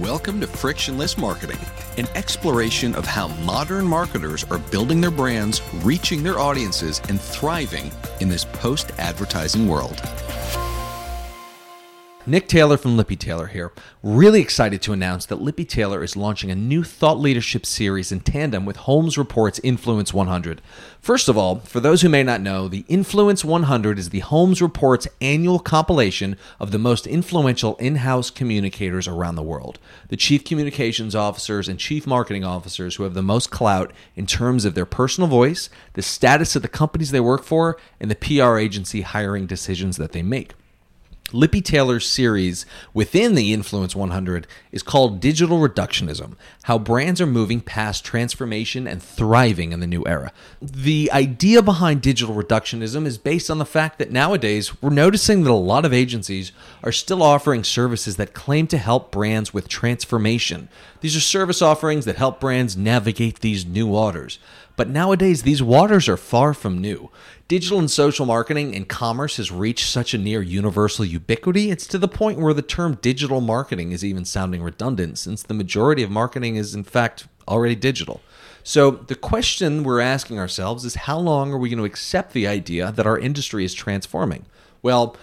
Welcome to Frictionless Marketing, an exploration of how modern marketers are building their brands, reaching their audiences, and thriving in this post advertising world. Nick Taylor from Lippe Taylor here. Really excited to announce that Lippe Taylor is launching a new thought leadership series in tandem with Holmes Report's Influence 100. First of all, for those who may not know, the Influence 100 is the Holmes Report's annual compilation of the most influential in house communicators around the world. The chief communications officers and chief marketing officers who have the most clout in terms of their personal voice, the status of the companies they work for, and the PR agency hiring decisions that they make. Lippe Taylor's series within the Influence 100 is called Digital Reductionism How Brands Are Moving Past Transformation and Thriving in the New Era. The idea behind digital reductionism is based on the fact that nowadays we're noticing that a lot of agencies are still offering services that claim to help brands with transformation. These are service offerings that help brands navigate these new waters. But nowadays, these waters are far from new. Digital and social marketing and commerce has reached such a near universal ubiquity, it's to the point where the term digital marketing is even sounding redundant, since the majority of marketing is, in fact, already digital. So, the question we're asking ourselves is how long are we going to accept the idea that our industry is transforming? Well,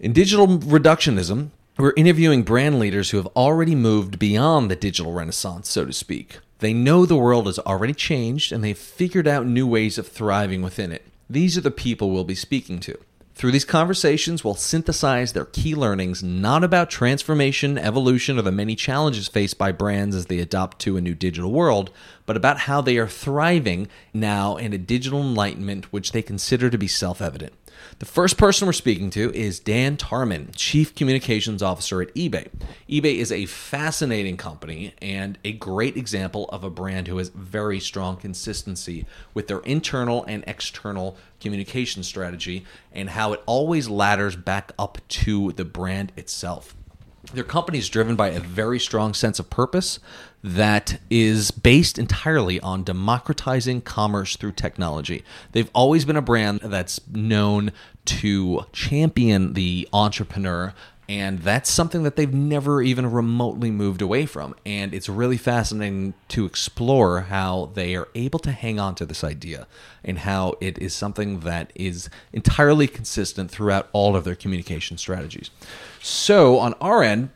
in digital reductionism, we're interviewing brand leaders who have already moved beyond the digital renaissance, so to speak. They know the world has already changed and they've figured out new ways of thriving within it. These are the people we'll be speaking to. Through these conversations, we'll synthesize their key learnings not about transformation, evolution, or the many challenges faced by brands as they adopt to a new digital world, but about how they are thriving now in a digital enlightenment which they consider to be self evident. The first person we're speaking to is Dan Tarman, Chief Communications Officer at eBay. eBay is a fascinating company and a great example of a brand who has very strong consistency with their internal and external communication strategy and how it always ladders back up to the brand itself. Their company is driven by a very strong sense of purpose that is based entirely on democratizing commerce through technology. They've always been a brand that's known to champion the entrepreneur and that's something that they've never even remotely moved away from. And it's really fascinating to explore how they are able to hang on to this idea and how it is something that is entirely consistent throughout all of their communication strategies. So, on our end,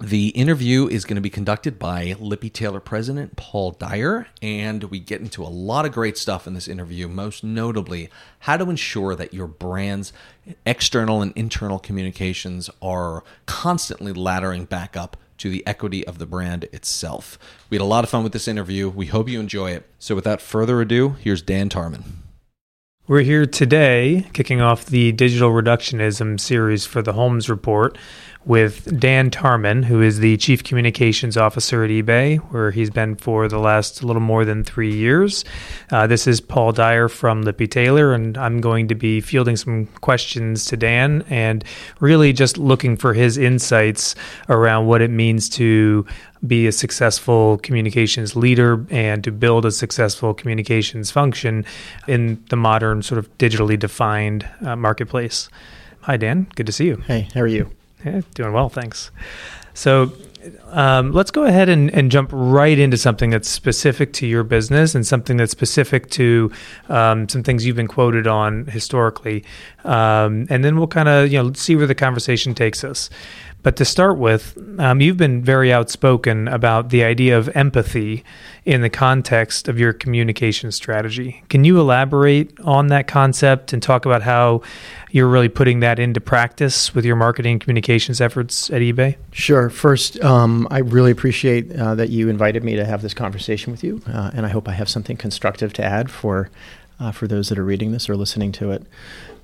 the interview is going to be conducted by Lippe Taylor president Paul Dyer, and we get into a lot of great stuff in this interview, most notably how to ensure that your brand's external and internal communications are constantly laddering back up to the equity of the brand itself. We had a lot of fun with this interview. We hope you enjoy it. So, without further ado, here's Dan Tarman. We're here today, kicking off the digital reductionism series for the Holmes Report with Dan Tarman, who is the Chief Communications Officer at eBay, where he's been for the last little more than three years. Uh, this is Paul Dyer from Lippe Taylor, and I'm going to be fielding some questions to Dan and really just looking for his insights around what it means to be a successful communications leader and to build a successful communications function in the modern, sort of digitally defined uh, marketplace. Hi, Dan. Good to see you. Hey, how are you? Yeah, doing well, thanks. So um, let's go ahead and, and, jump right into something that's specific to your business and something that's specific to um, some things you've been quoted on historically, um, and then we'll kind of you know see where the conversation takes us. But to start with, um, you've been very outspoken about the idea of empathy in the context of your communication strategy. Can you elaborate on that concept and talk about how you're really putting that into practice with your marketing communications efforts at eBay? Sure. First, um, I really appreciate uh, that you invited me to have this conversation with you, uh, and I hope I have something constructive to add for uh, for those that are reading this or listening to it.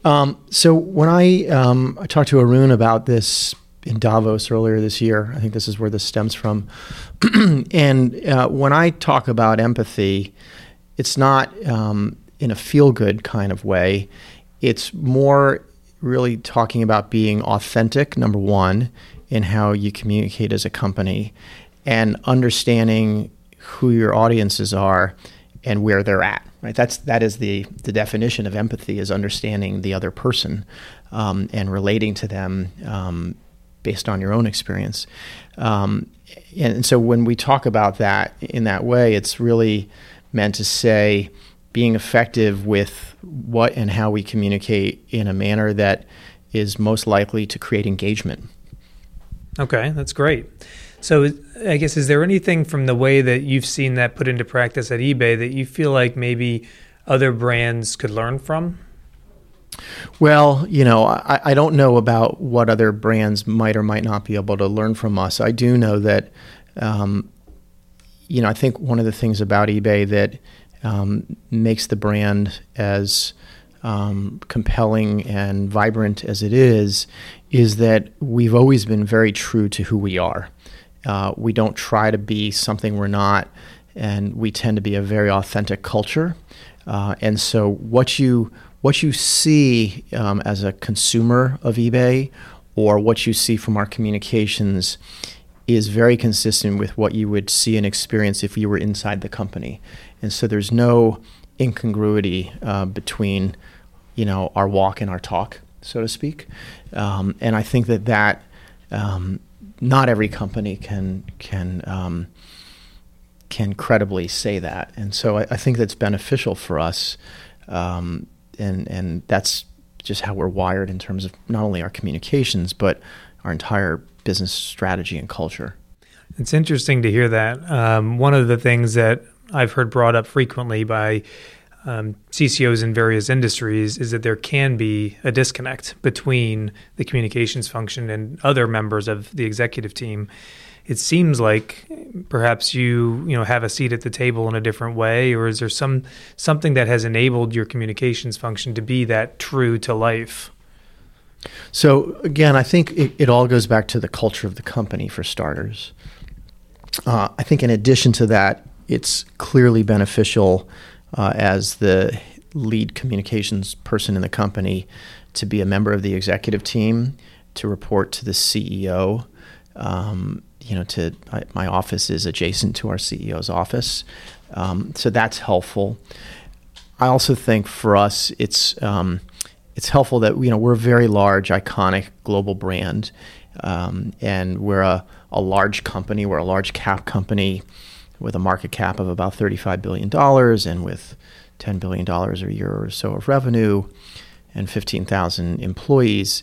Um, so when I, um, I talked to Arun about this in Davos earlier this year. I think this is where this stems from. and uh, when I talk about empathy, it's not um, in a feel good kind of way. It's more really talking about being authentic, number one, in how you communicate as a company and understanding who your audiences are and where they're at. Right. That's that is the the definition of empathy is understanding the other person um, and relating to them um, based on your own experience. Um, and, and so when we talk about that in that way, it's really meant to say being effective with what and how we communicate in a manner that is most likely to create engagement. Okay, that's great. So, I guess, is there anything from the way that you've seen that put into practice at eBay that you feel like maybe other brands could learn from? Well, you know, I, I, don't know about what other brands might or might not be able to learn from us. I do know that, um, you know, I think one of the things about eBay that um, makes the brand as um, compelling and vibrant as it is, is that we've always been very true to who we are. Uh, we don't try to be something we're not, and we tend to be a very authentic culture. Uh, and so, what you what you see um, as a consumer of eBay, or what you see from our communications, is very consistent with what you would see and experience if you were inside the company. And so, there's no incongruity uh, between you know our walk and our talk, so to speak. Um, and I think that that um, not every company can can um, can credibly say that, and so I, I think that's beneficial for us, um, and and that's just how we're wired in terms of not only our communications but our entire business strategy and culture. It's interesting to hear that. Um, one of the things that I've heard brought up frequently by um, CCOs in various industries is that there can be a disconnect between the communications function and other members of the executive team. It seems like perhaps you you know have a seat at the table in a different way, or is there some something that has enabled your communications function to be that true to life? So again, I think it, it all goes back to the culture of the company for starters. Uh, I think in addition to that, it's clearly beneficial uh, as the lead communications person in the company to be a member of the executive team, to report to the CEO. Um, you know, to I, my office is adjacent to our CEO's office, um, so that's helpful. I also think for us, it's um, it's helpful that you know we're a very large, iconic global brand, um, and we're a, a large company. We're a large cap company with a market cap of about $35 billion and with $10 billion a year or so of revenue and 15,000 employees.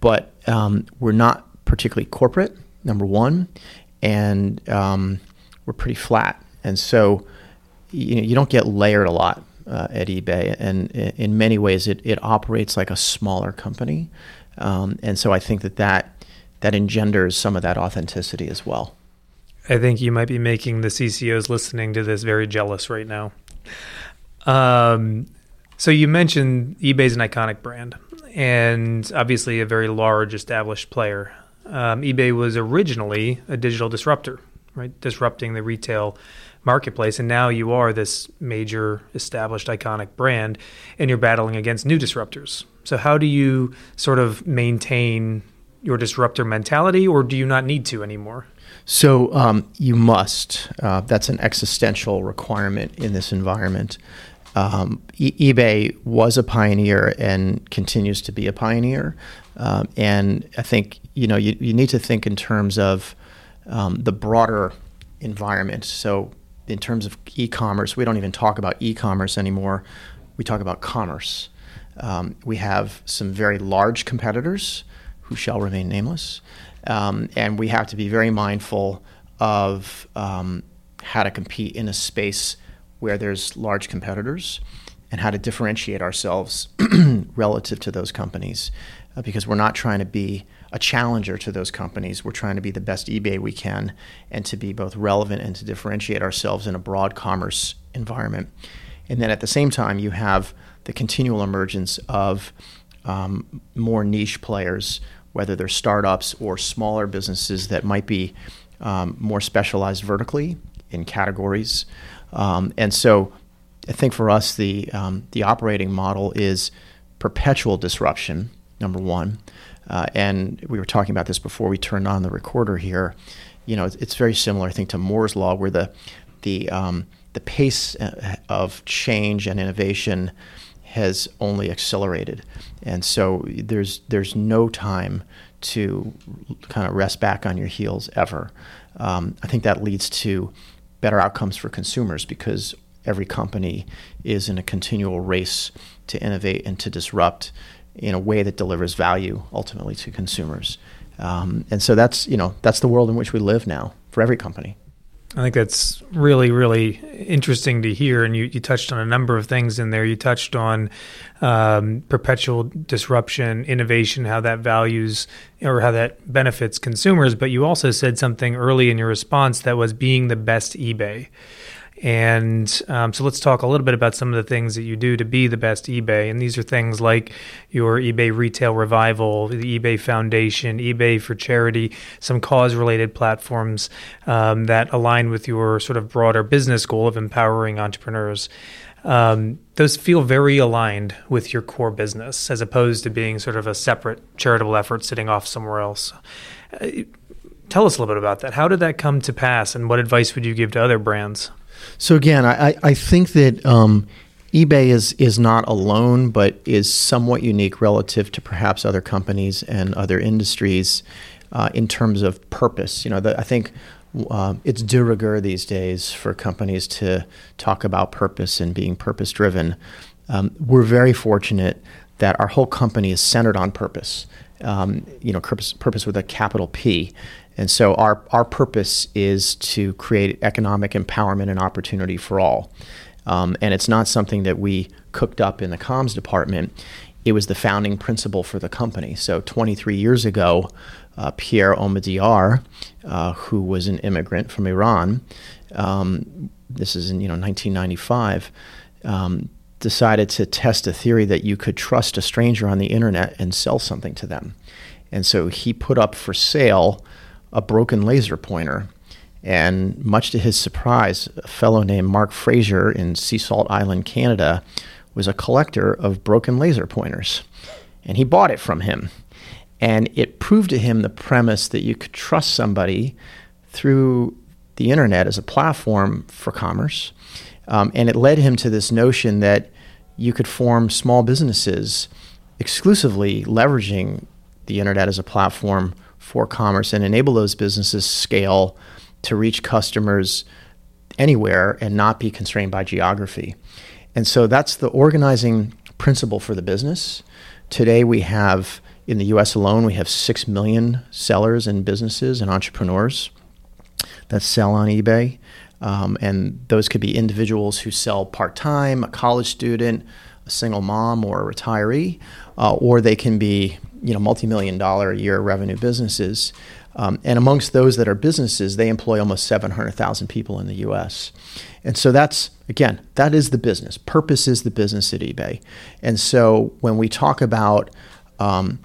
But um, we're not particularly corporate, number one, and um, we're pretty flat. And so you, know, you don't get layered a lot uh, at eBay. And in many ways, it, it operates like a smaller company. Um, and so I think that, that that engenders some of that authenticity as well. I think you might be making the CCOs listening to this very jealous right now. Um, so you mentioned eBay's an iconic brand and obviously a very large established player. Um, eBay was originally a digital disruptor, right? Disrupting the retail marketplace. And now you are this major established iconic brand and you're battling against new disruptors. So, how do you sort of maintain your disruptor mentality, or do you not need to anymore? So um, you must. Uh, that's an existential requirement in this environment. Um, e- eBay was a pioneer and continues to be a pioneer. Um, and I think you know you, you need to think in terms of um, the broader environment. So in terms of e-commerce, we don't even talk about e-commerce anymore. We talk about commerce. Um, we have some very large competitors who shall remain nameless. Um, and we have to be very mindful of um, how to compete in a space where there's large competitors and how to differentiate ourselves relative to those companies uh, because we're not trying to be a challenger to those companies. We're trying to be the best eBay we can and to be both relevant and to differentiate ourselves in a broad commerce environment. And then at the same time, you have the continual emergence of um, more niche players whether they're startups or smaller businesses that might be um, more specialized vertically in categories. Um, and so I think for us, the, um, the operating model is perpetual disruption, number one. Uh, and we were talking about this before we turned on the recorder here. You know, it's, it's very similar, I think, to Moore's law, where the the um, the pace uh, of change and innovation has only accelerated. And so there's there's no time to kind of rest back on your heels ever. Um, I think that leads to better outcomes for consumers because every company is in a continual race to innovate and to disrupt in a way that delivers value ultimately to consumers. Um, and so that's you know that's the world in which we live now for every company. I think that's really, really interesting to hear. And you, you touched on a number of things in there. You touched on um, perpetual disruption, innovation, how that values or how that benefits consumers. But you also said something early in your response that was being the best eBay. And um, so let's talk a little bit about some of the things that you do to be the best eBay. And these are things like your eBay Retail Revival, the eBay Foundation, eBay for Charity, some cause related platforms um, that align with your sort of broader business goal of empowering entrepreneurs. Um, those feel very aligned with your core business as opposed to being sort of a separate charitable effort sitting off somewhere else. Uh, tell us a little bit about that. How did that come to pass, and what advice would you give to other brands? So again, I, I think that um, eBay is is not alone, but is somewhat unique relative to perhaps other companies and other industries uh, in terms of purpose. You know, the, I think uh, it's de rigueur these days for companies to talk about purpose and being purpose driven. Um, we're very fortunate that our whole company is centered on purpose. Um, you know, purpose, purpose with a capital P. And so our, our purpose is to create economic empowerment and opportunity for all. Um, and it's not something that we cooked up in the comms department. It was the founding principle for the company. So 23 years ago, uh, Pierre Omidyar, uh, who was an immigrant from Iran, um, this is in you know 1995, um, decided to test a theory that you could trust a stranger on the internet and sell something to them. And so he put up for sale a broken laser pointer. And much to his surprise, a fellow named Mark Fraser in Sea Salt Island, Canada, was a collector of broken laser pointers. And he bought it from him. And it proved to him the premise that you could trust somebody through the internet as a platform for commerce. Um, and it led him to this notion that you could form small businesses exclusively leveraging the internet as a platform for commerce and enable those businesses scale to reach customers anywhere and not be constrained by geography. And so that's the organizing principle for the business. Today we have in the US alone we have 6 million sellers and businesses and entrepreneurs that sell on eBay. Um, and those could be individuals who sell part time, a college student, a single mom, or a retiree, uh, or they can be you know multi-million dollar a year revenue businesses. Um, and amongst those that are businesses, they employ almost 700,000 people in the U.S. And so that's again, that is the business. Purpose is the business at eBay. And so when we talk about um,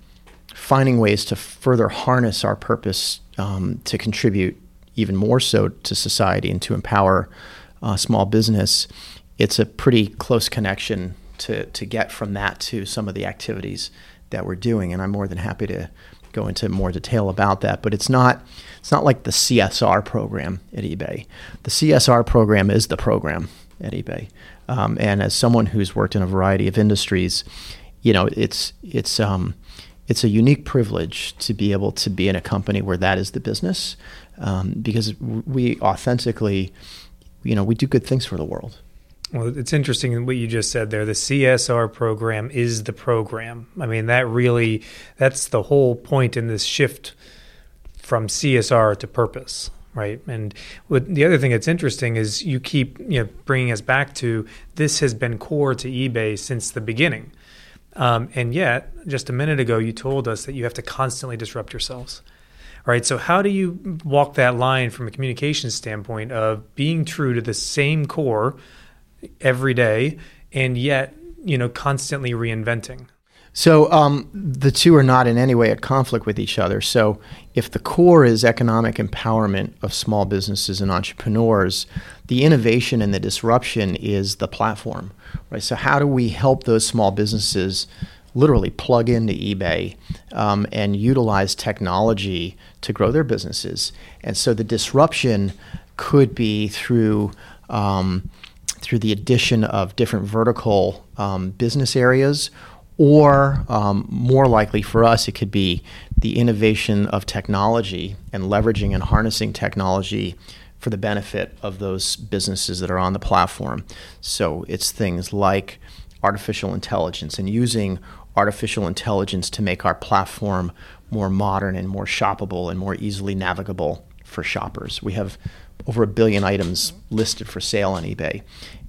finding ways to further harness our purpose um, to contribute even more so to society and to empower uh, small business, it's a pretty close connection to, to get from that to some of the activities that we're doing. And I'm more than happy to go into more detail about that. But it's not it's not like the CSR program at eBay. The CSR program is the program at eBay. Um, and as someone who's worked in a variety of industries, you know, it's it's um, it's a unique privilege to be able to be in a company where that is the business, um, because we authentically, you know, we do good things for the world. Well, it's interesting what you just said there. The CSR program is the program. I mean, that really that's the whole point in this shift from CSR to purpose, right? And what, the other thing that's interesting is you keep you know bringing us back to this has been core to eBay since the beginning, um, and yet just a minute ago you told us that you have to constantly disrupt yourselves. Right. So, how do you walk that line from a communication standpoint of being true to the same core every day and yet you know constantly reinventing so um, the two are not in any way at conflict with each other. So if the core is economic empowerment of small businesses and entrepreneurs, the innovation and the disruption is the platform, right? So how do we help those small businesses literally plug into eBay um, and utilize technology to grow their businesses? And so the disruption could be through um, through the addition of different vertical um, business areas or um, more likely for us, it could be the innovation of technology and leveraging and harnessing technology for the benefit of those businesses that are on the platform. So it's things like artificial intelligence and using artificial intelligence to make our platform more modern and more shoppable and more easily navigable for shoppers. We have over a billion items listed for sale on eBay.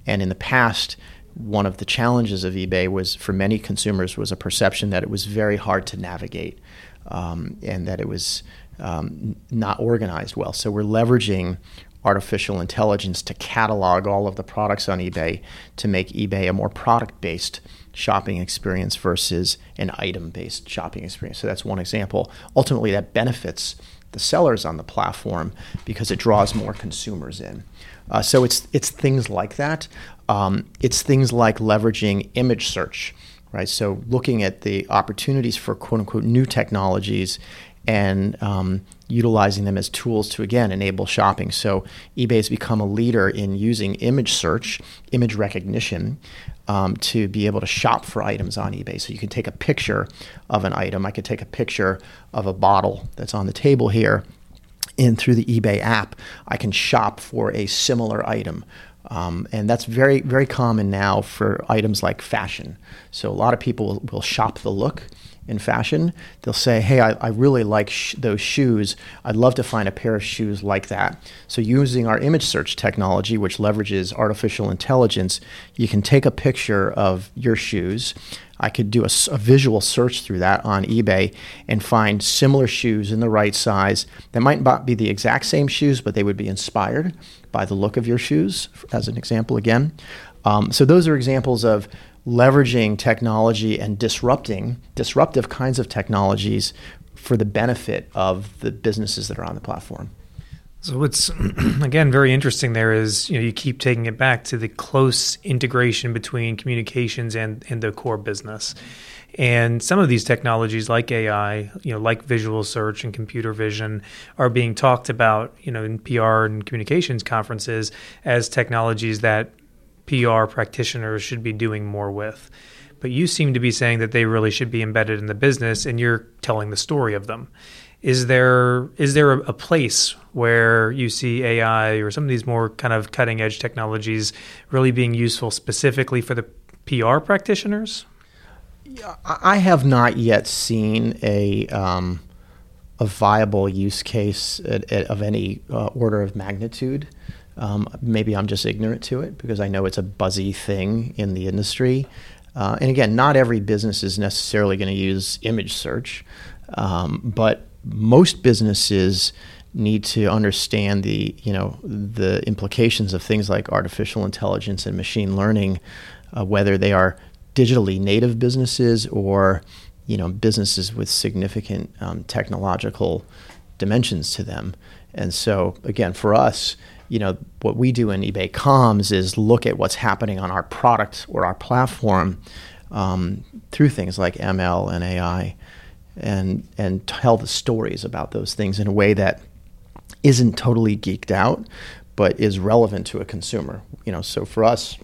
And in the past, one of the challenges of eBay was for many consumers was a perception that it was very hard to navigate um, and that it was um, not organized well. So we're leveraging artificial intelligence to catalog all of the products on eBay to make eBay a more product based shopping experience versus an item based shopping experience. So that's one example. Ultimately, that benefits the sellers on the platform because it draws more consumers in. Uh, so it's it's things like that. Um, it's things like leveraging image search, right? So looking at the opportunities for quote unquote new technologies and um, utilizing them as tools to again enable shopping. So eBay has become a leader in using image search, image recognition, um, to be able to shop for items on eBay. So you can take a picture of an item. I could take a picture of a bottle that's on the table here. And through the eBay app, I can shop for a similar item. Um, and that's very, very common now for items like fashion. So a lot of people will, will shop the look in fashion, they'll say, Hey, I, I really like sh- those shoes. I'd love to find a pair of shoes like that. So, using our image search technology, which leverages artificial intelligence, you can take a picture of your shoes. I could do a, a, visual search through that on eBay and find similar shoes in the right size that might not be the exact same shoes, but they would be inspired by the look of your shoes, as an example again. Um, so, those are examples of leveraging technology and disrupting disruptive kinds of technologies for the benefit of the businesses that are on the platform. So what's again very interesting there is you know you keep taking it back to the close integration between communications and, and the core business. And some of these technologies like AI, you know, like visual search and computer vision are being talked about, you know, in PR and communications conferences as technologies that PR practitioners should be doing more with. But you seem to be saying that they really should be embedded in the business and you're telling the story of them. Is there is there a, place where you see AI or some of these more kind of cutting edge technologies really being useful specifically for the PR practitioners? I have not yet seen a um, a viable use case at, at, of any uh, order of magnitude. Um, maybe I'm just ignorant to it because I know it's a buzzy thing in the industry. Uh, and again, not every business is necessarily going to use image search, um, but most businesses need to understand the you know the implications of things like artificial intelligence and machine learning, uh, whether they are digitally native businesses or you know businesses with significant um, technological dimensions to them. And so again, for us, you know, what we do in eBay Comms is look at what's happening on our product or our platform um, through things like ML and AI, and and tell the stories about those things in a way that isn't totally geeked out, but is relevant to a consumer. You know, so for us,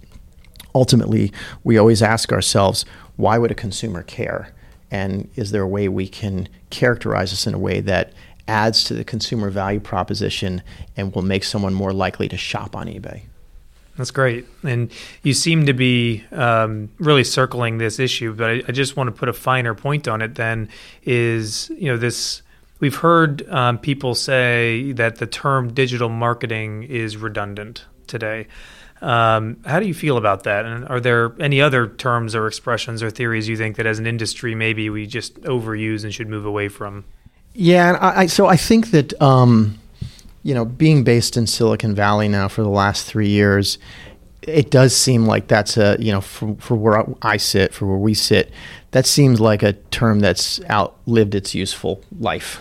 ultimately, we always ask ourselves, why would a consumer care? And is there a way we can characterize this in a way that adds to the consumer value proposition and will make someone more likely to shop on eBay. That's great. And you seem to be um, really circling this issue, but I, I, just want to put a finer point on it then is, you know, this we've heard um, people say that the term digital marketing is redundant today. Um, how do you feel about that? And are there any other terms or expressions or theories you think that as an industry maybe we just overuse and should move away from? Yeah, and I, so I think that um, you know, being based in Silicon Valley now for the last three years, it does seem like that's a you know for, for where I sit, for where we sit, that seems like a term that's outlived its useful life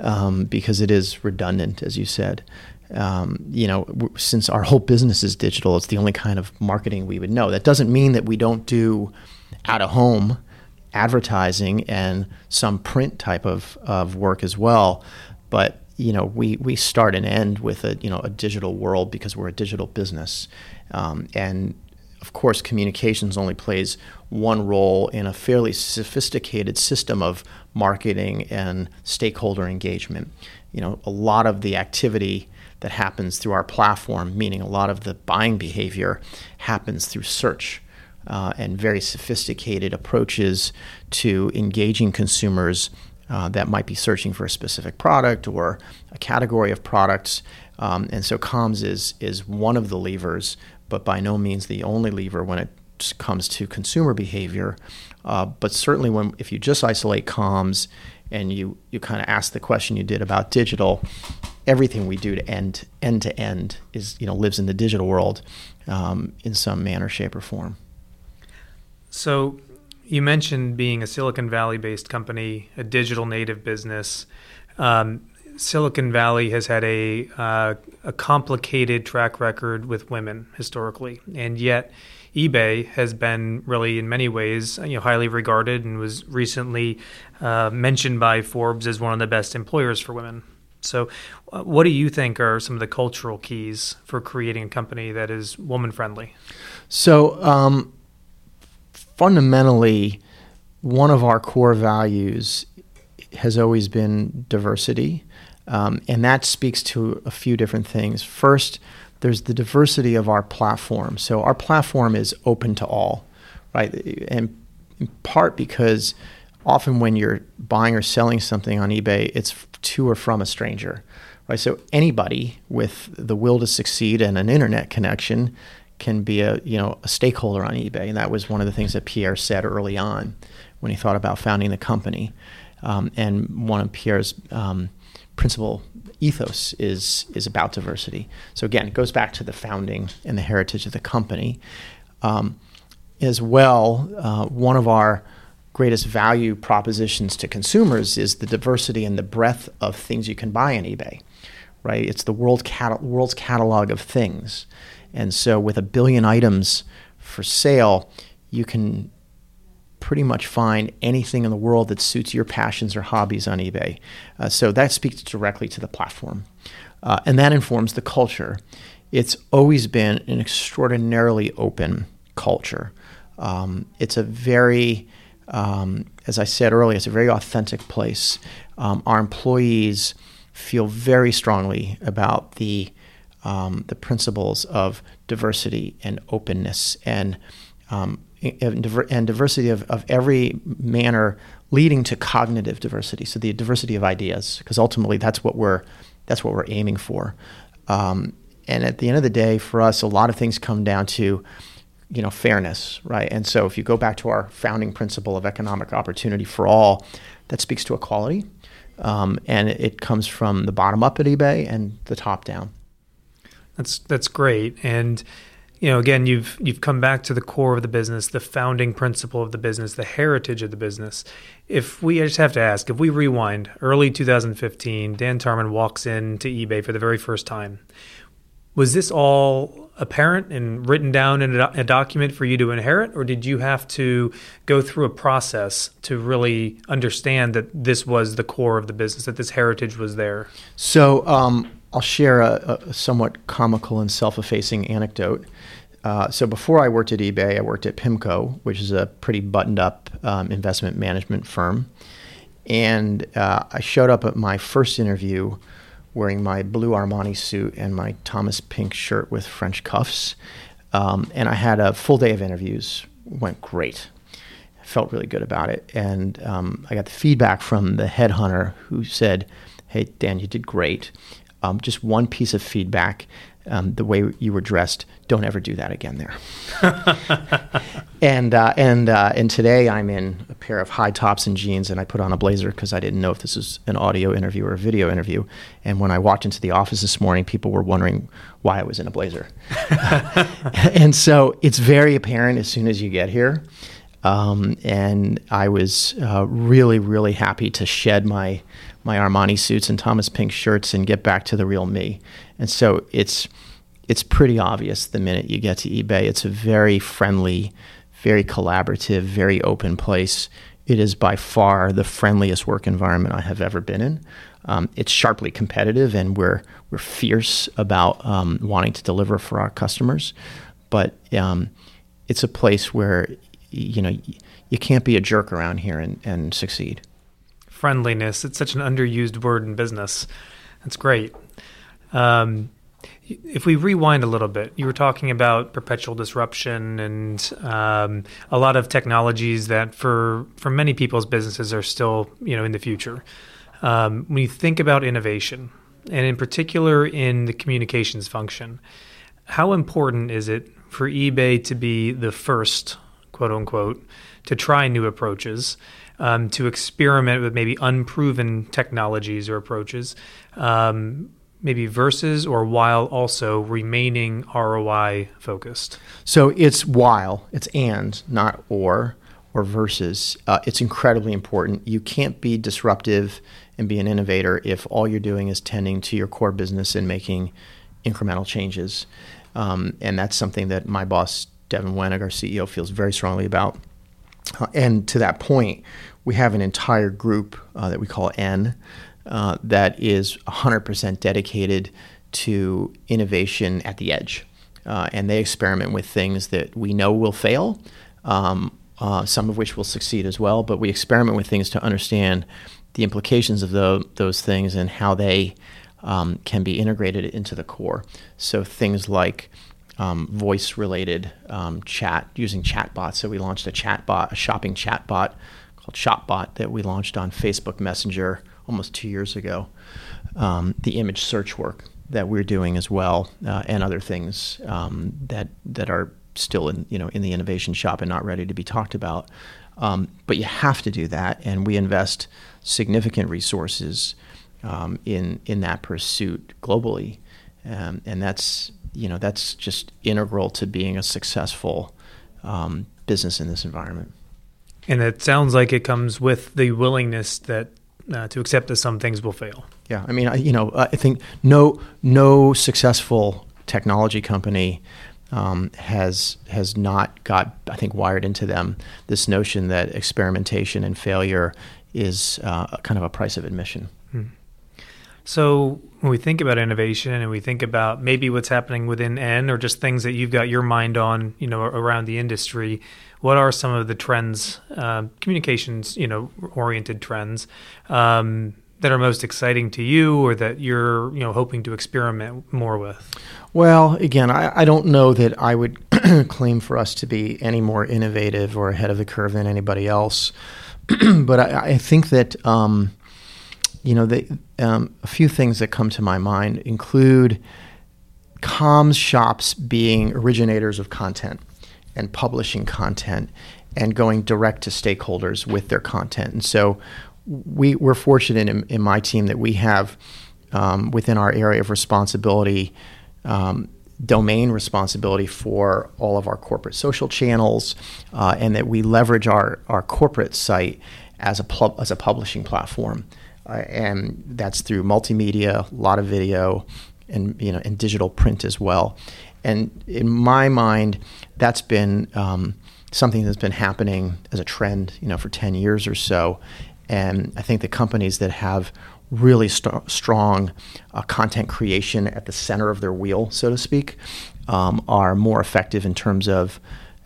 um, because it is redundant, as you said. Um, you know, since our whole business is digital, it's the only kind of marketing we would know. That doesn't mean that we don't do out of home advertising and some print type of, of work as well. But you know, we, we start and end with a you know a digital world because we're a digital business, um, and of course, communications only plays one role in a fairly sophisticated system of marketing and stakeholder engagement. You know, a lot of the activity that happens through our platform, meaning a lot of the buying behavior happens through search. Uh, and very sophisticated approaches to engaging consumers uh, that might be searching for a specific product or a category of products. Um, and so comms is is one of the levers, but by no means the only lever when it comes to consumer behavior. Uh, but certainly, when if you just isolate comms and you you kind of ask the question you did about digital, everything we do to end end to end is you know lives in the digital world um, in some manner, shape, or form. So, you mentioned being a Silicon Valley based company, a digital native business. Um, Silicon Valley has had a uh, a complicated track record with women historically, and yet eBay has been really, in many ways, you know, highly regarded and was recently uh, mentioned by Forbes as one of the best employers for women. So, uh, what do you think are some of the cultural keys for creating a company that is woman friendly? So, um, fundamentally, one of our core values has always been diversity. Um, and that speaks to a few different things. First, there's the diversity of our platform. So our platform is open to all, right? And in part because often when you're buying or selling something on eBay, it's to or from a stranger, right? So anybody with the will to succeed and an internet connection can be a you know a stakeholder on eBay, and that was one of the things that Pierre said early on when he thought about founding the company. Um, and one of Pierre's um, principal ethos is is about diversity. So again, it goes back to the founding and the heritage of the company. Um, as well, uh, one of our greatest value propositions to consumers is the diversity and the breadth of things you can buy on eBay. Right? It's the world cat- world's catalog of things, and so with a billion items for sale, you can pretty much find anything in the world that suits your passions or hobbies on eBay. Uh, so that speaks directly to the platform. Uh, and that informs the culture. It's always been an extraordinarily open culture. Um, it's a very, um, as I said earlier, it's a very authentic place. Um, our employees feel very strongly about the um, the principles of diversity and openness and um, and diversity of, of every manner leading to cognitive diversity. So the diversity of ideas, because ultimately that's what we're that's what we're aiming for. Um, and at the end of the day, for us, a lot of things come down to you know fairness, right? And so if you go back to our founding principle of economic opportunity for all, that speaks to equality, um, and it comes from the bottom up at eBay and the top down. That's that's great and you know, again, you've you've come back to the core of the business, the founding principle of the business, the heritage of the business. If we I just have to ask, if we rewind early 2015, Dan Tarman walks into eBay for the very first time. Was this all apparent and written down in a, a document for you to inherit, or did you have to go through a process to really understand that this was the core of the business, that this heritage was there? So um, I'll share a, a somewhat comical and self-effacing anecdote. Uh, so before I worked at eBay, I worked at PIMCO, which is a pretty buttoned-up um, investment management firm. And uh, I showed up at my first interview wearing my blue Armani suit and my Thomas Pink shirt with French cuffs. Um, and I had a full day of interviews. Went great. Felt really good about it. And um, I got the feedback from the headhunter who said, "Hey Dan, you did great. Um, just one piece of feedback um, the way you were dressed. Don't ever do that again there. and uh, and uh, and today I'm in a pair of high tops and jeans, and I put on a blazer because I didn't know if this was an audio interview or a video interview. And when I walked into the office this morning, people were wondering why I was in a blazer. and so it's very apparent as soon as you get here. Um, and I was uh, really, really happy to shed my my Armani suits and Thomas Pink shirts and get back to the real me. And so it's it's pretty obvious the minute you get to eBay. It's a very friendly, very collaborative, very open place. It is by far the friendliest work environment I have ever been in. Um, it's sharply competitive, and we're we're fierce about um, wanting to deliver for our customers. But um, it's a place where you know you can't be a jerk around here and, and succeed. Friendliness. It's such an underused word in business. That's great. Um, if we rewind a little bit, you were talking about perpetual disruption and um, a lot of technologies that, for for many people's businesses, are still you know in the future. Um, when you think about innovation, and in particular in the communications function, how important is it for eBay to be the first, quote unquote, to try new approaches? Um, to experiment with maybe unproven technologies or approaches, um, maybe versus or while also remaining ROI focused? So it's while, it's and, not or or versus. Uh, it's incredibly important. You can't be disruptive and be an innovator if all you're doing is tending to your core business and making incremental changes. Um, and that's something that my boss, Devin Wenig, our CEO, feels very strongly about. Uh, and to that point, we have an entire group uh, that we call N uh, that is 100% dedicated to innovation at the edge. Uh, and they experiment with things that we know will fail, um, uh, some of which will succeed as well. But we experiment with things to understand the implications of the, those things and how they um, can be integrated into the core. So things like um, voice related um, chat using chatbots. So we launched a chatbot, a shopping chatbot called Shopbot that we launched on Facebook Messenger almost two years ago. Um, the image search work that we're doing as well, uh, and other things um, that that are still in you know in the innovation shop and not ready to be talked about. Um, but you have to do that, and we invest significant resources um, in in that pursuit globally, um, and that's you know that's just integral to being a successful um, business in this environment. And it sounds like it comes with the willingness that uh, to accept that some things will fail. Yeah, I mean, I, you know, I think no no successful technology company um, has has not got I think wired into them this notion that experimentation and failure is uh, kind of a price of admission. So when we think about innovation and we think about maybe what's happening within N or just things that you've got your mind on, you know, around the industry, what are some of the trends, uh, communications, you know, oriented trends um, that are most exciting to you, or that you're, you know, hoping to experiment more with? Well, again, I, I don't know that I would claim for us to be any more innovative or ahead of the curve than anybody else, but I, I, think that. Um, you know, the, um, a few things that come to my mind include comms shops being originators of content and publishing content and going direct to stakeholders with their content. And so we, we're fortunate in, in my team that we have um, within our area of responsibility um, domain responsibility for all of our corporate social channels uh, and that we leverage our, our corporate site as a, as a publishing platform. Uh, and that's through multimedia, a lot of video, and you know, and digital print as well. And in my mind, that's been um, something that's been happening as a trend, you know, for 10 years or so. And I think the companies that have really st- strong uh, content creation at the center of their wheel, so to speak, um, are more effective in terms of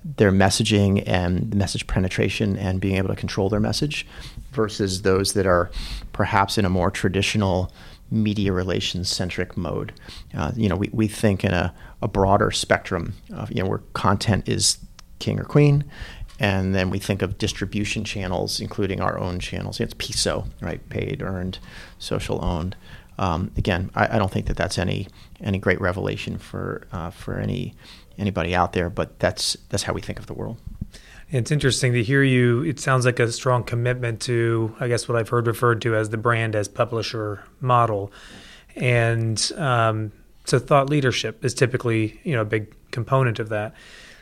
their messaging and message penetration and being able to control their message versus those that are perhaps in a more traditional media relations centric mode. Uh, you know, we, we think in a, a broader spectrum of, you know, where content is king or queen. And then we think of distribution channels, including our own channels. It's PESO, right? Paid, earned, social owned. Um, again, I, I, don't think that that's any any great revelation for uh, for any anybody out there, but that's that's how we think of the world. It's interesting to hear you. It sounds like a strong commitment to, I guess, what I've heard referred to as the brand as publisher model, and um, so thought leadership is typically, you know, a big component of that.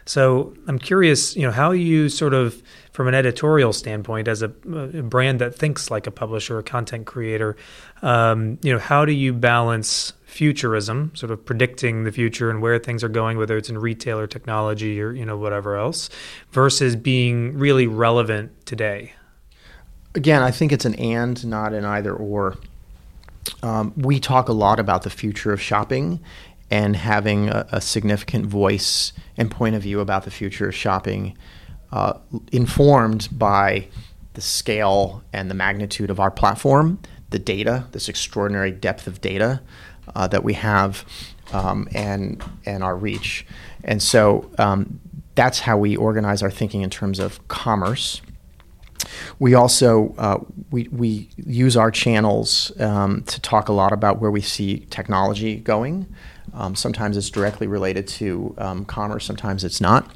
So I'm curious, you know, how you sort of, from an editorial standpoint, as a, a brand that thinks like a publisher, a content creator, um, you know, how do you balance futurism, sort of predicting the future and where things are going, whether it's in retail or technology or you know whatever else, versus being really relevant today? Again, I think it's an and, not an either or. Um, we talk a lot about the future of shopping, and having a, a significant voice and point of view about the future of shopping, uh, informed by the scale and the magnitude of our platform, the data, this extraordinary depth of data uh, that we have, um, and and our reach. And so um, that's how we organize our thinking in terms of commerce. We also uh, we, we use our channels um, to talk a lot about where we see technology going. Um, sometimes it's directly related to um, commerce, sometimes it's not.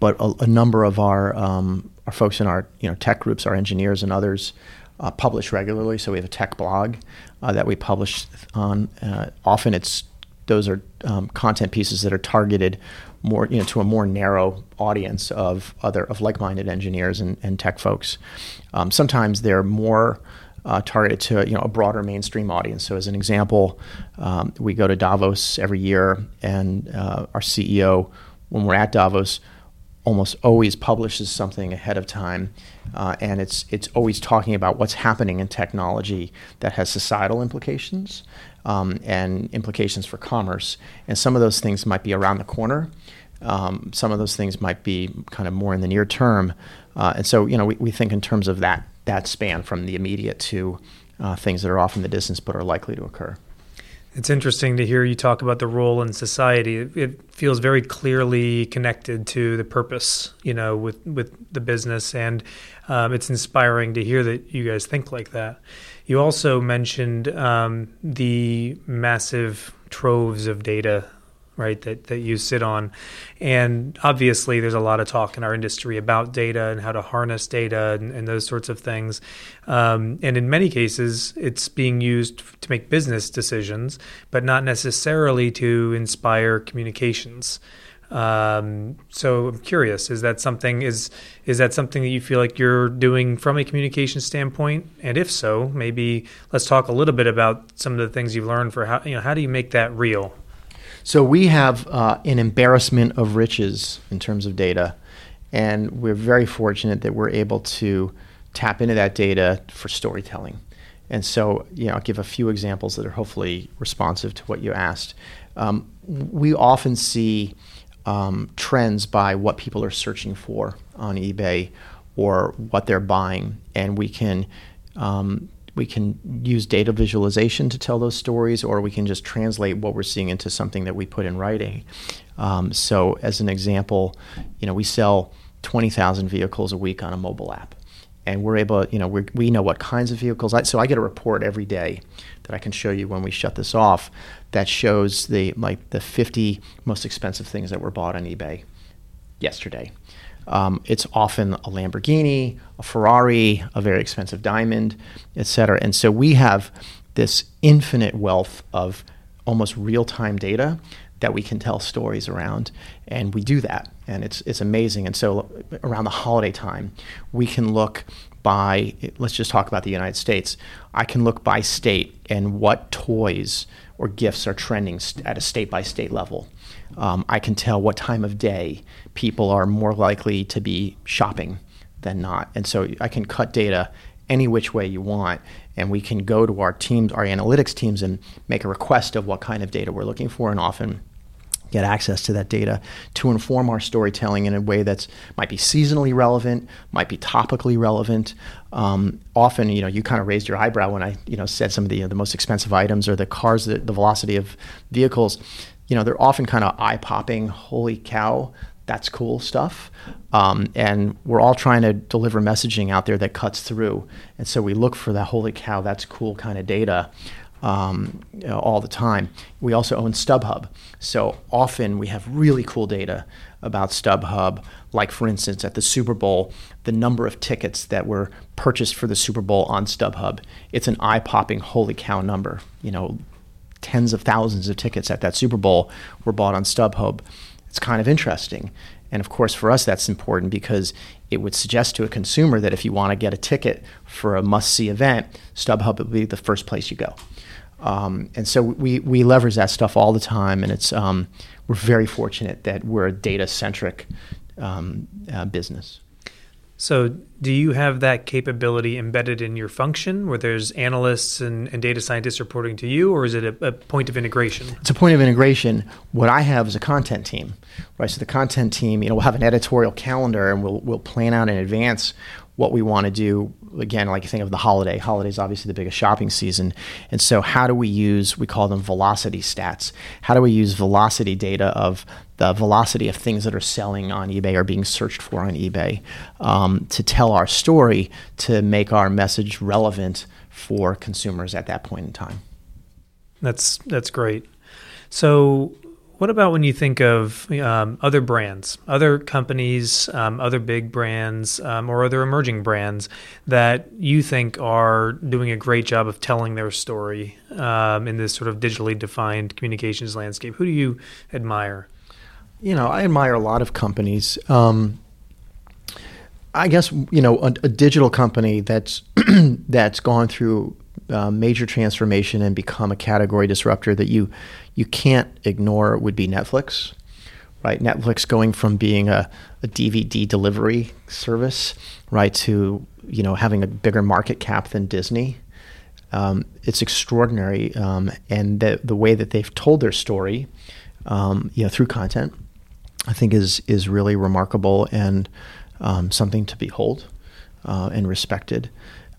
But a, a number of our um, our folks in our you know tech groups, our engineers and others, uh, publish regularly. So we have a tech blog uh, that we publish on. Uh, often it's those are um, content pieces that are targeted more you know to a more narrow audience of other of like-minded engineers and, and tech folks. Um, sometimes they're more uh, targeted to you know a broader mainstream audience. So as an example, um, we go to Davos every year, and uh, our CEO, when we're at Davos, almost always publishes something ahead of time, uh, and it's it's always talking about what's happening in technology that has societal implications um, and implications for commerce. And some of those things might be around the corner. Um, some of those things might be kind of more in the near term, uh, and so you know we, we think in terms of that that span from the immediate to uh, things that are off in the distance but are likely to occur. It's interesting to hear you talk about the role in society. It feels very clearly connected to the purpose, you know, with with the business, and um, it's inspiring to hear that you guys think like that. You also mentioned um, the massive troves of data right that, that you sit on and obviously there's a lot of talk in our industry about data and how to harness data and, and those sorts of things um, and in many cases it's being used to make business decisions but not necessarily to inspire communications um, so I'm curious: is that something is is that something that you feel like you're doing from a communication standpoint? And if so, maybe let's talk a little bit about some of the things you've learned for how you know how do you make that real? So we have uh, an embarrassment of riches in terms of data, and we're very fortunate that we're able to tap into that data for storytelling. And so, you know, I'll give a few examples that are hopefully responsive to what you asked. Um, we often see um, trends by what people are searching for on eBay or what they're buying, and we can um, we can use data visualization to tell those stories, or we can just translate what we're seeing into something that we put in writing. Um, so, as an example, you know, we sell 20,000 vehicles a week on a mobile app, and we're able, you know, we we know what kinds of vehicles. I, so I get a report every day that I can show you when we shut this off that shows the like the 50 most expensive things that were bought on eBay yesterday. Um, it's often a Lamborghini, a Ferrari, a very expensive diamond, et cetera. And so we have this infinite wealth of almost real time data that we can tell stories around. And we do that. And it's, it's amazing. And so around the holiday time, we can look by, let's just talk about the United States. I can look by state and what toys or gifts are trending at a state by state level. Um, I can tell what time of day people are more likely to be shopping than not. And so I can cut data any which way you want. And we can go to our teams, our analytics teams, and make a request of what kind of data we're looking for, and often get access to that data to inform our storytelling in a way that's might be seasonally relevant, might be topically relevant. Um, often, you know, you kind of raised your eyebrow when I, you know, said some of the, you know, the most expensive items or the cars, the, the velocity of vehicles. You know, they're often kind of eye popping. Holy cow! that's cool stuff. Um, and we're all trying to deliver messaging out there that cuts through. And so we look for that holy cow, that's cool kind of data um, you know, all the time. We also own StubHub. So often we have really cool data about StubHub. Like, for instance, at the Super Bowl, the number of tickets that were purchased for the Super Bowl on StubHub, it's an eye popping, holy cow number. You know, tens of thousands of tickets at that Super Bowl were bought on StubHub it's kind of interesting. And of course, for us, that's important because it would suggest to a consumer that if you want to get a ticket for a must see event, StubHub would be the first place you go. Um, and so we, we leverage that stuff all the time. And it's, um, we're very fortunate that we're a data centric um, uh, business. So, do you have that capability embedded in your function where there's analysts and, and data scientists reporting to you, or is it a, a, point of integration? It's a point of integration. What I have is a content team, right? So, the content team, you know, we'll have an editorial calendar and we'll, we'll plan out in advance what we want to do. Again, like you think of the holiday. Holiday is obviously the biggest shopping season. And so, how do we use, we call them velocity stats. How do we use velocity data of the velocity of things that are selling on eBay or being searched for on eBay um, to tell our story, to make our message relevant for consumers at that point in time? That's, that's great. So, what about when you think of um, other brands, other companies, um, other big brands, um, or other emerging brands that you think are doing a great job of telling their story um, in this sort of digitally defined communications landscape? Who do you admire? You know, I admire a lot of companies. Um, I guess you know a, a digital company that's that's gone through uh, major transformation and become a category disruptor that you you can't ignore would be Netflix, right? Netflix going from being a, a DVD delivery service, right, to you know having a bigger market cap than Disney. Um, it's extraordinary, um, and the the way that they've told their story, um, you know, through content, I think is is really remarkable and um, something to behold uh, and respected.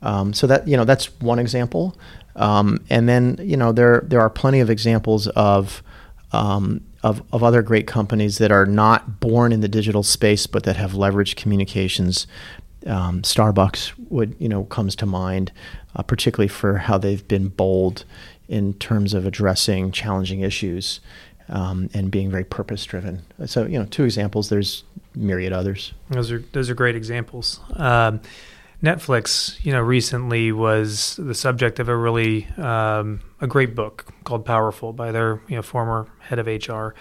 Um, so that you know that's one example. Um, and then you know there there are plenty of examples of, um, of of other great companies that are not born in the digital space but that have leveraged communications. Um, Starbucks would you know comes to mind, uh, particularly for how they've been bold in terms of addressing challenging issues um, and being very purpose driven. So you know two examples. There's myriad others. Those are those are great examples. Um, Netflix, you know, recently was the subject of a really um, a great book called Powerful by their you know former head of HR.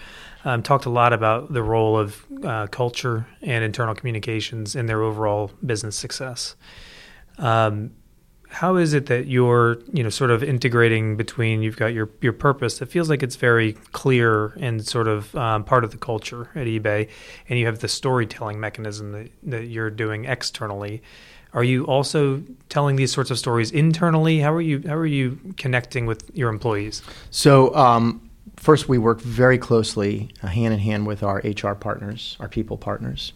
Um, talked a lot about the role of uh, culture and internal communications in their overall business success. Um, how is it that you're you know sort of integrating between you've got your your purpose that feels like it's very clear and sort of um, part of the culture at eBay, and you have the storytelling mechanism that, that you're doing externally. Are you also telling these sorts of stories internally? How are you how are you connecting with your employees? So um, first, we work very closely, uh, hand in hand, with our HR partners, our people partners,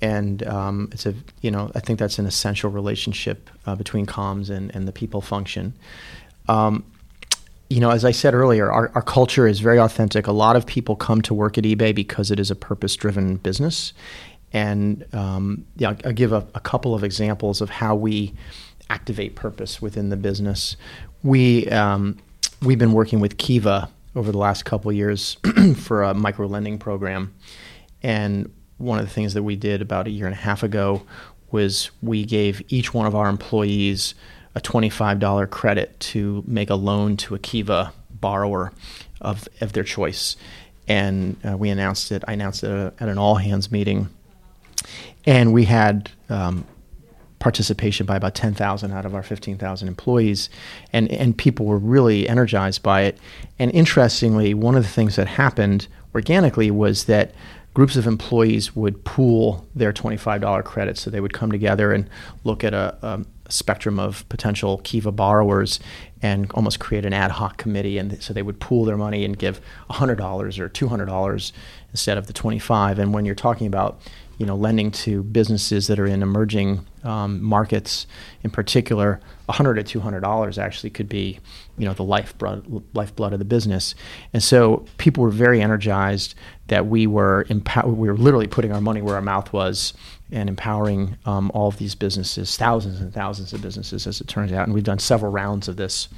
and um, it's a you know I think that's an essential relationship uh, between comms and, and the people function. Um, you know, as I said earlier, our, our culture is very authentic. A lot of people come to work at eBay because it is a purpose driven business. And um, yeah, I'll, I'll give a, a, couple of examples of how we activate purpose within the business. We um, we've been working with Kiva over the last couple years for a micro lending program, and one of the things that we did about a year and a half ago was we gave each one of our employees a $25 credit to make a loan to a Kiva borrower of, of their choice. And uh, we announced it, I announced it at an all hands meeting and we had um, participation by about 10,000 out of our 15,000 employees, and, and people were really energized by it. And interestingly, one of the things that happened organically was that groups of employees would pool their $25 credits. So they would come together and look at a, a, spectrum of potential Kiva borrowers and almost create an ad hoc committee. And so they would pool their money and give $100 or $200 instead of the 25. And when you're talking about you know, lending to businesses that are in emerging um, markets, in particular, 100 to 200 dollars actually could be, you know, the lifeblood lifeblood of the business. And so people were very energized that we were empower- we were literally putting our money where our mouth was and empowering um, all of these businesses, thousands and thousands of businesses, as it turns out. And we've done several rounds of this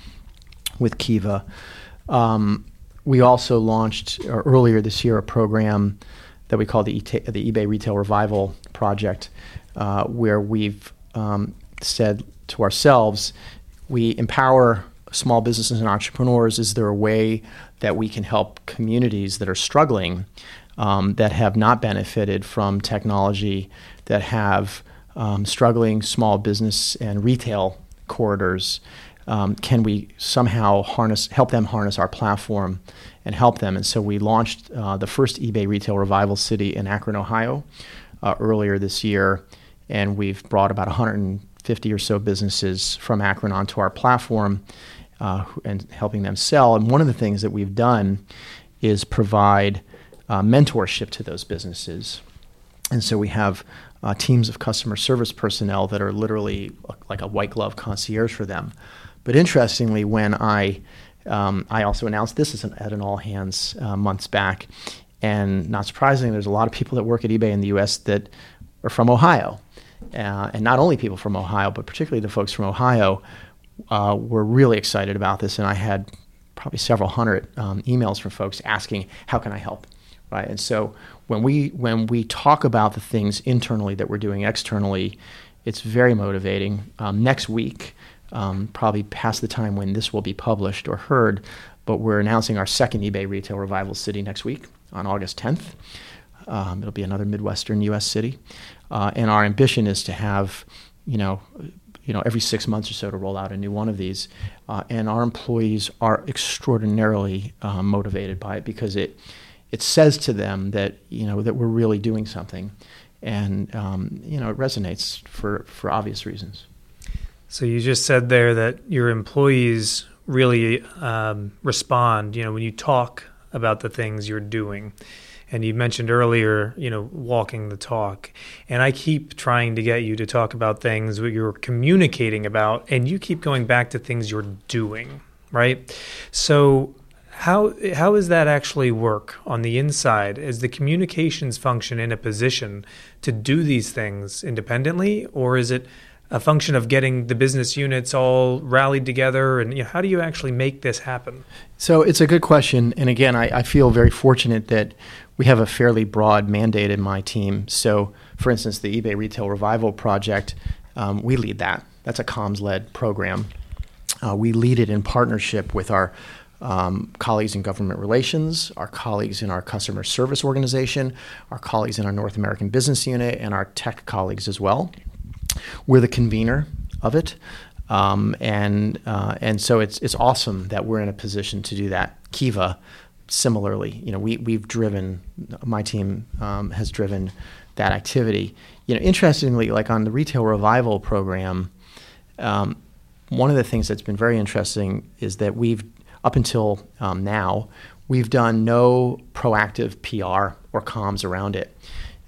with Kiva. Um, we also launched earlier this year a program that we call the, e- the eBay Retail Revival Project, uh, where we've um, said to ourselves, we empower small businesses and entrepreneurs. Is there a way that we can help communities that are struggling, um, that have not benefited from technology, that have um, struggling small business and retail corridors? Um, can we somehow harness, help them harness our platform and help them. And so we launched uh, the first eBay Retail Revival City in Akron, Ohio, uh, earlier this year. and we've brought about 150 or so businesses from Akron onto our platform uh, and helping them sell. And one of the things that we've done is provide uh, mentorship to those businesses. And so we have uh, teams of customer service personnel that are literally like a white glove concierge for them. But interestingly, when I um, I also announced this an, at an all hands uh, months back, and not surprisingly, there's a lot of people that work at eBay in the U.S. that are from Ohio, uh, and not only people from Ohio, but particularly the folks from Ohio uh, were really excited about this. And I had probably several hundred um, emails from folks asking, "How can I help?" Right, and so when we when we talk about the things internally that we're doing externally, it's very motivating. Um, next week, um, probably past the time when this will be published or heard, but we're announcing our second eBay Retail Revival City next week on August 10th. Um, it'll be another Midwestern U.S. city, uh, and our ambition is to have, you know, you know, every six months or so to roll out a new one of these, uh, and our employees are extraordinarily uh, motivated by it because it it says to them that you know that we're really doing something, and um, you know it resonates for for obvious reasons. So you just said there that your employees really um, respond. You know, when you talk about the things you're doing. And you mentioned earlier, you know, walking the talk. And I keep trying to get you to talk about things that you're communicating about, and you keep going back to things you're doing, right? So, how how does that actually work on the inside? Is the communications function in a position to do these things independently, or is it a function of getting the business units all rallied together? And you know, how do you actually make this happen? So it's a good question. And again I, I, feel very fortunate that we have a fairly broad mandate in my team. So for instance the ebay retail revival project um, we lead that. That's a comms led program. Uh, we lead it in partnership with our um, colleagues in government relations, our colleagues in our customer service organization, our colleagues in our North American business unit, and our tech colleagues as well. We're the convener of it. Um, and uh, and so it's it's awesome that we're in a position to do that. Kiva, similarly, you know, we we've driven my team um, has driven that activity. You know, interestingly, like on the retail revival program, um, one of the things that's been very interesting is that we've up until um, now we've done no proactive PR or comms around it.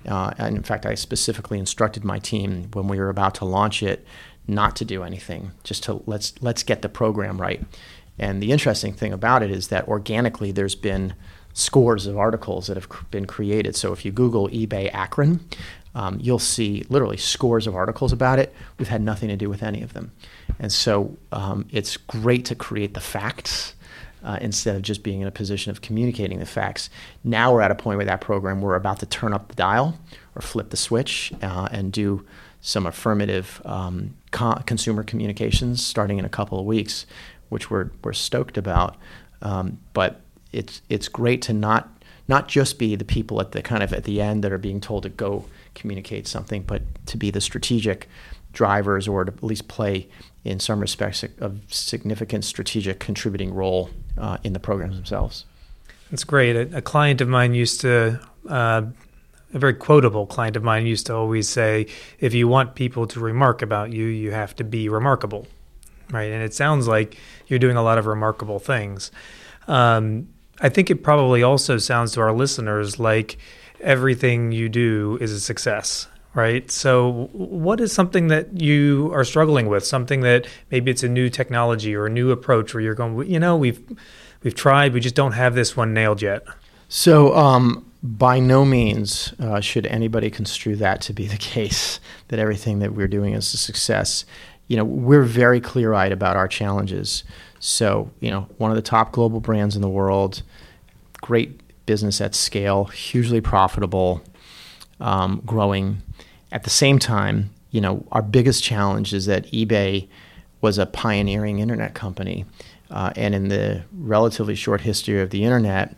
Uh, and in fact, I specifically instructed my team when we were about to launch it not to do anything, just to let's let's get the program right. And the interesting thing about it is that organically, there's been scores of articles that have been created. So if you Google eBay Akron, um, you'll see literally scores of articles about it. We've had nothing to do with any of them. And so um, it's great to create the facts uh, instead of just being in a position of communicating the facts. Now we're at a point with that program we're about to turn up the dial or flip the switch uh, and do some affirmative um, co- consumer communications starting in a couple of weeks, which we're, we're stoked about. Um, but it's it's great to not not just be the people at the kind of at the end that are being told to go communicate something, but to be the strategic drivers or to at least play in some respects a, significant strategic contributing role uh, in the programs themselves. That's great. A, a client of mine used to, uh, a very quotable client of mine used to always say, if you want people to remark about you, you have to be remarkable. Right. And it sounds like you're doing a lot of remarkable things. Um, I think it probably also sounds to our listeners like everything you do is a success right? So, what is something that you are struggling with? Something that maybe it's a new technology or a new approach where you're going, you know, we've we've tried, we just don't have this one nailed yet. So, um, by no means uh, should anybody construe that to be the case that everything that we're doing is a success. You know, we're very clear-eyed about our challenges. So, you know, one of the top global brands in the world, great business at scale, hugely profitable, um, growing at the same time, you know, our biggest challenge is that eBay was a pioneering internet company, uh, and in the relatively short history of the internet,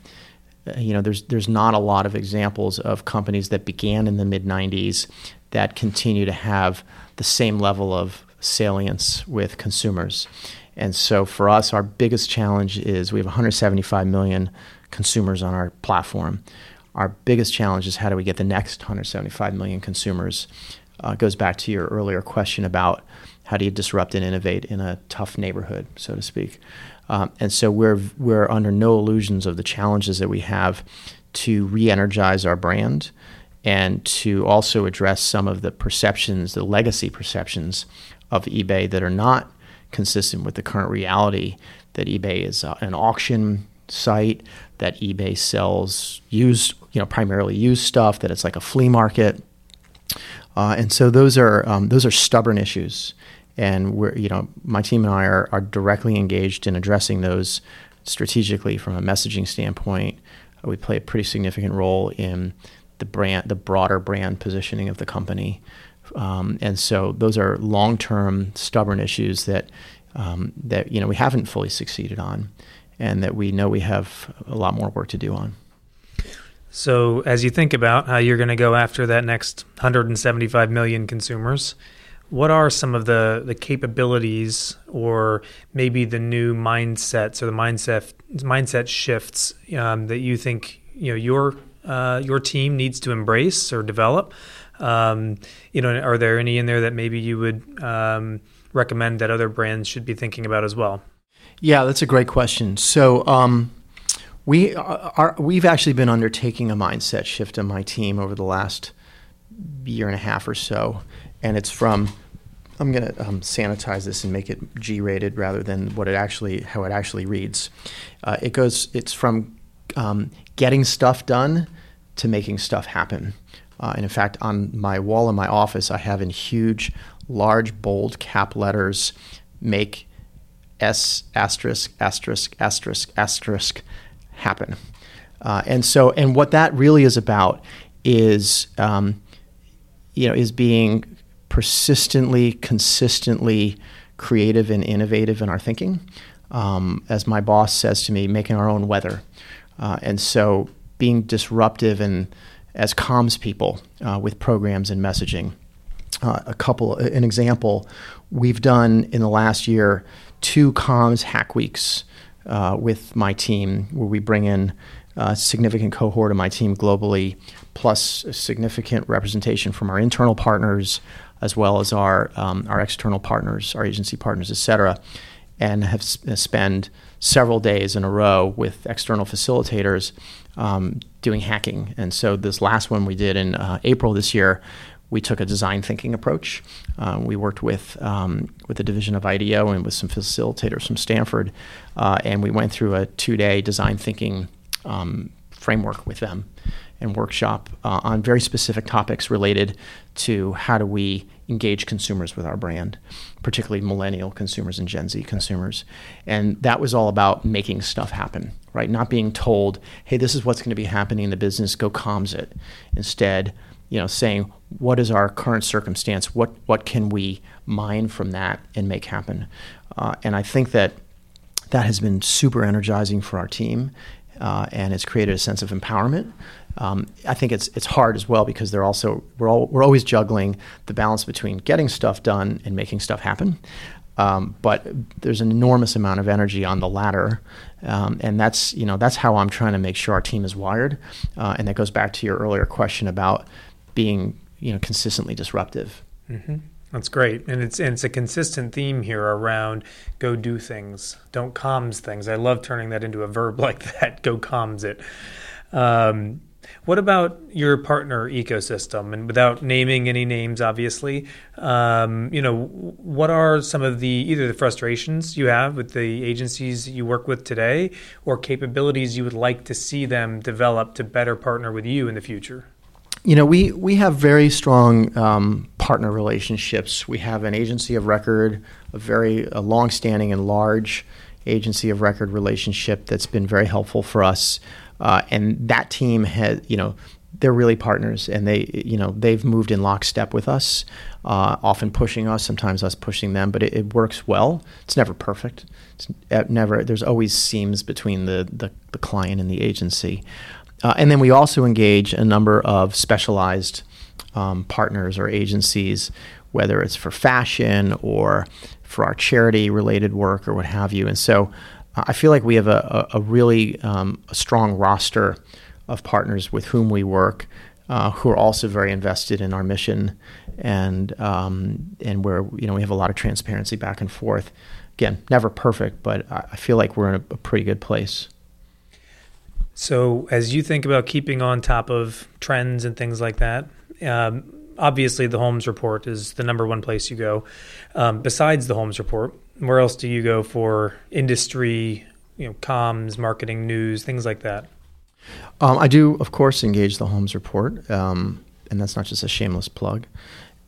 uh, you know, there's there's not a lot of examples of companies that began in the mid '90s that continue to have the same level of salience with consumers. And so for us, our biggest challenge is we have 175 million consumers on our platform our biggest challenge is how do we get the next 175 million consumers uh, goes back to your earlier question about how do you disrupt and innovate in a tough neighborhood, so to speak. Um, and so we're we're under no illusions of the challenges that we have to re-energize our brand and to also address some of the perceptions, the legacy perceptions of eBay that are not consistent with the current reality that eBay is uh, an auction site, that eBay sells used, you know, primarily used stuff, that it's like a flea market. Uh, and so those are um, those are stubborn issues, and we're you know my team and I are, are directly engaged in addressing those strategically from a messaging standpoint. Uh, we play a pretty significant role in the brand, the broader brand positioning of the company. Um, and so those are long-term, stubborn issues that um, that you know we haven't fully succeeded on, and that we know we have a lot more work to do on. So, as you think about how you're going to go after that next 175 million consumers, what are some of the the capabilities, or maybe the new mindsets or the mindset mindset shifts um, that you think you know your uh, your team needs to embrace or develop? Um, you know, are there any in there that maybe you would um, recommend that other brands should be thinking about as well? Yeah, that's a great question. So, um, we are we've actually been undertaking a mindset shift in my team over the last year and a half or so, and it's from I'm going to um, sanitize this and make it G-rated rather than what it actually how it actually reads. Uh, it goes. It's from um, getting stuff done to making stuff happen. Uh, and in fact, on my wall in my office, I have in huge, large, bold cap letters, make S asterisk, asterisk, asterisk, asterisk happen. Uh, and so, and what that really is about is, um, you know, is being persistently, consistently creative and innovative in our thinking. Um, as my boss says to me, making our own weather. Uh, and so, being disruptive and as comms people uh, with programs and messaging. Uh, a couple, an example, we've done in the last year two comms hack weeks uh, with my team where we bring in a significant cohort of my team globally, plus significant representation from our internal partners as well as our um, our external partners, our agency partners, et cetera, and have sp- spent several days in a row with external facilitators um, doing hacking. And so this last one we did in uh, April this year, we took a design thinking approach. Uh, we worked with um, with the division of IDEO and with some facilitators from Stanford, uh, and we went through a two day design thinking um, framework with them and workshop uh, on very specific topics related to how do we engage consumers with our brand, particularly millennial consumers and Gen Z consumers. And that was all about making stuff happen, right? Not being told, hey, this is what's going to be happening in the business, go comms it. Instead, you know, saying what is our current circumstance, what what can we mine from that and make happen. Uh, and I think that that has been super energizing for our team, uh, and it's created a sense of empowerment. Um, I think it's it's hard as well because they're also we're all we're always juggling the balance between getting stuff done and making stuff happen. Um, but there's an enormous amount of energy on the latter, um, and that's you know that's how I'm trying to make sure our team is wired, uh, and that goes back to your earlier question about being you know consistently disruptive. Mm-hmm. That's great, and it's and it's a consistent theme here around go do things, don't comms things. I love turning that into a verb like that. Go comms it. Um, what about your partner ecosystem? And without naming any names, obviously, um, you know, what are some of the either the frustrations you have with the agencies you work with today, or capabilities you would like to see them develop to better partner with you in the future? You know, we we have very strong um, partner relationships. We have an agency of record, a very a long-standing and large agency of record relationship that's been very helpful for us. Uh, and that team has, you know, they're really partners, and they, you know, they've moved in lockstep with us, uh, often pushing us, sometimes us pushing them. But it, it, works well. It's never perfect. It's uh, never. There's always seams between the the, the client and the agency. Uh, and then we also engage a number of specialized um, partners or agencies, whether it's for fashion or for our charity related work or what have you. And so I feel like we have a, a, a really um, a strong roster of partners with whom we work. uh, who are also very invested in our mission and um, and where you know we have a lot of transparency back and forth. Again, never perfect, but I feel like we're in a, a pretty good place. So, as you think about keeping on top of trends and things like that, um, obviously the Holmes Report is the number one place you go. Um, besides the Holmes Report, where else do you go for industry, you know, comms, marketing, news, things like that? Um, I do, of course, engage the Holmes Report, um, and that's not just a shameless plug.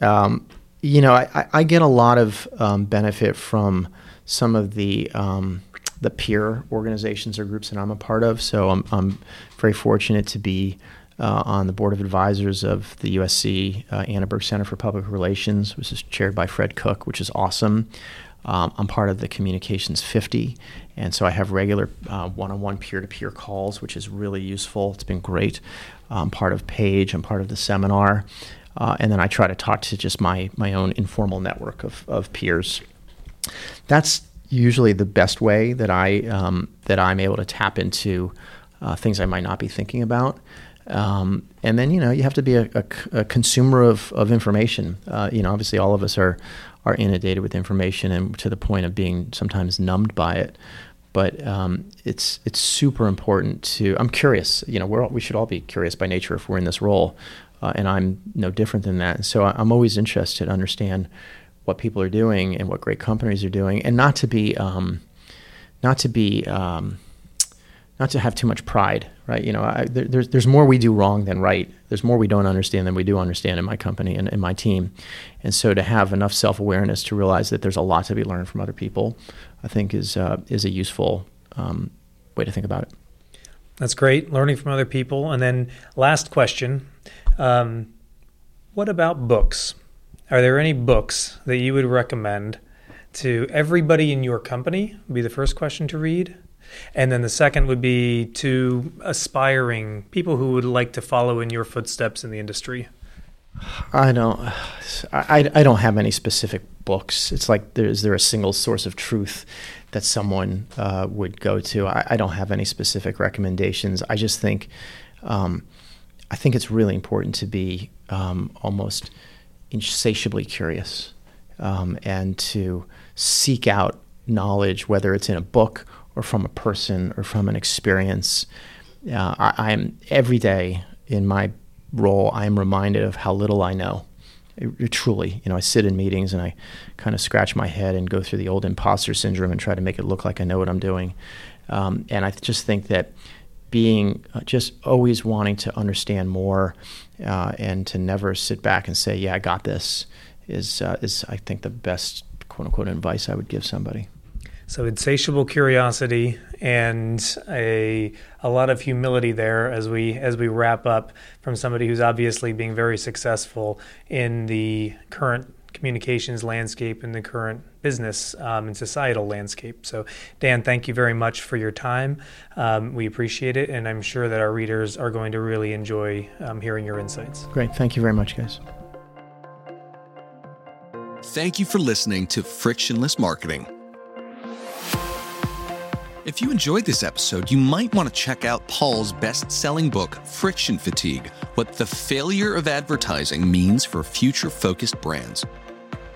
Um, you know, I, I, get a lot of um, benefit from some of the um, the peer organizations or groups that I'm a part of. So I'm, I'm very fortunate to be uh, on the board of advisors of the USC uh, Annenberg Center for Public Relations, which is chaired by Fred Cook, which is awesome. Um, I'm part of the Communications 50, and so I have regular uh, one-on-one peer-to-peer calls, which is really useful. It's been great. I'm part of Page. I'm part of the seminar, uh, and then I try to talk to just my my own informal network of, of peers. That's usually the best way that I um, that I'm able to tap into uh, things I might not be thinking about. Um, and then you know you have to be a, a, a consumer of, of information. Uh, you know, obviously all of us are are inundated with information and to the point of being sometimes numbed by it. But um, it's it's super important to. I'm curious. You know, we're all, we should all be curious by nature if we're in this role, uh, and I'm no different than that. So I'm always interested to understand what people are doing and what great companies are doing, and not to be um, not to be um, not to have too much pride, right? You know, I, there, there's there's more we do wrong than right. There's more we don't understand than we do understand in my company and in my team, and so to have enough self awareness to realize that there's a lot to be learned from other people, I think is uh, is a useful um, way to think about it. That's great, learning from other people. And then last question, um, what about books? Are there any books that you would recommend to everybody in your company? Would be the first question to read. And then the second would be to aspiring people who would like to follow in your footsteps in the industry. I don't. I, I don't have any specific books. It's like there is there a single source of truth that someone uh, would go to. I, I, don't have any specific recommendations. I just think um, I think it's really important to be um, almost insatiably curious um, and to seek out knowledge, whether it's in a book or from a person or from an experience. Uh, I, am every day in my role, I am reminded of how little I know. It, it, truly, you know, I sit in meetings and I kind of scratch my head and go through the old imposter syndrome and try to make it look like I know what I'm doing. Um, and I just think that being uh, just always wanting to understand more uh, and to never sit back and say, "Yeah, I got this," is uh, is I think the best quote unquote advice I would give somebody. So insatiable curiosity and a a lot of humility there as we as we wrap up from somebody who's obviously being very successful in the current communications landscape and the current business um, and societal landscape. So, Dan, thank you very much for your time. Um, we appreciate it, and I'm sure that our readers are going to really enjoy um, hearing your insights. Great. Thank you very much, guys. Thank you for listening to Frictionless Marketing. If you enjoyed this episode, you might want to check out Paul's best selling book, Friction Fatigue What the Failure of Advertising Means for Future Focused Brands.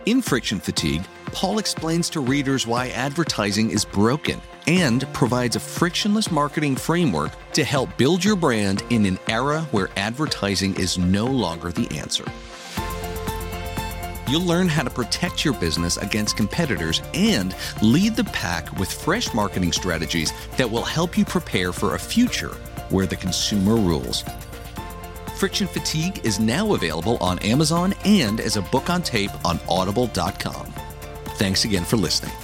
In Friction Fatigue, Paul explains to readers why advertising is broken and provides a frictionless marketing framework to help build your brand in an era where advertising is no longer the answer. You'll learn how to protect your business against competitors and lead the pack with fresh marketing strategies that will help you prepare for a future where the consumer rules. Friction Fatigue is now available on Amazon and as a book on tape on audible.com. Thanks again for listening.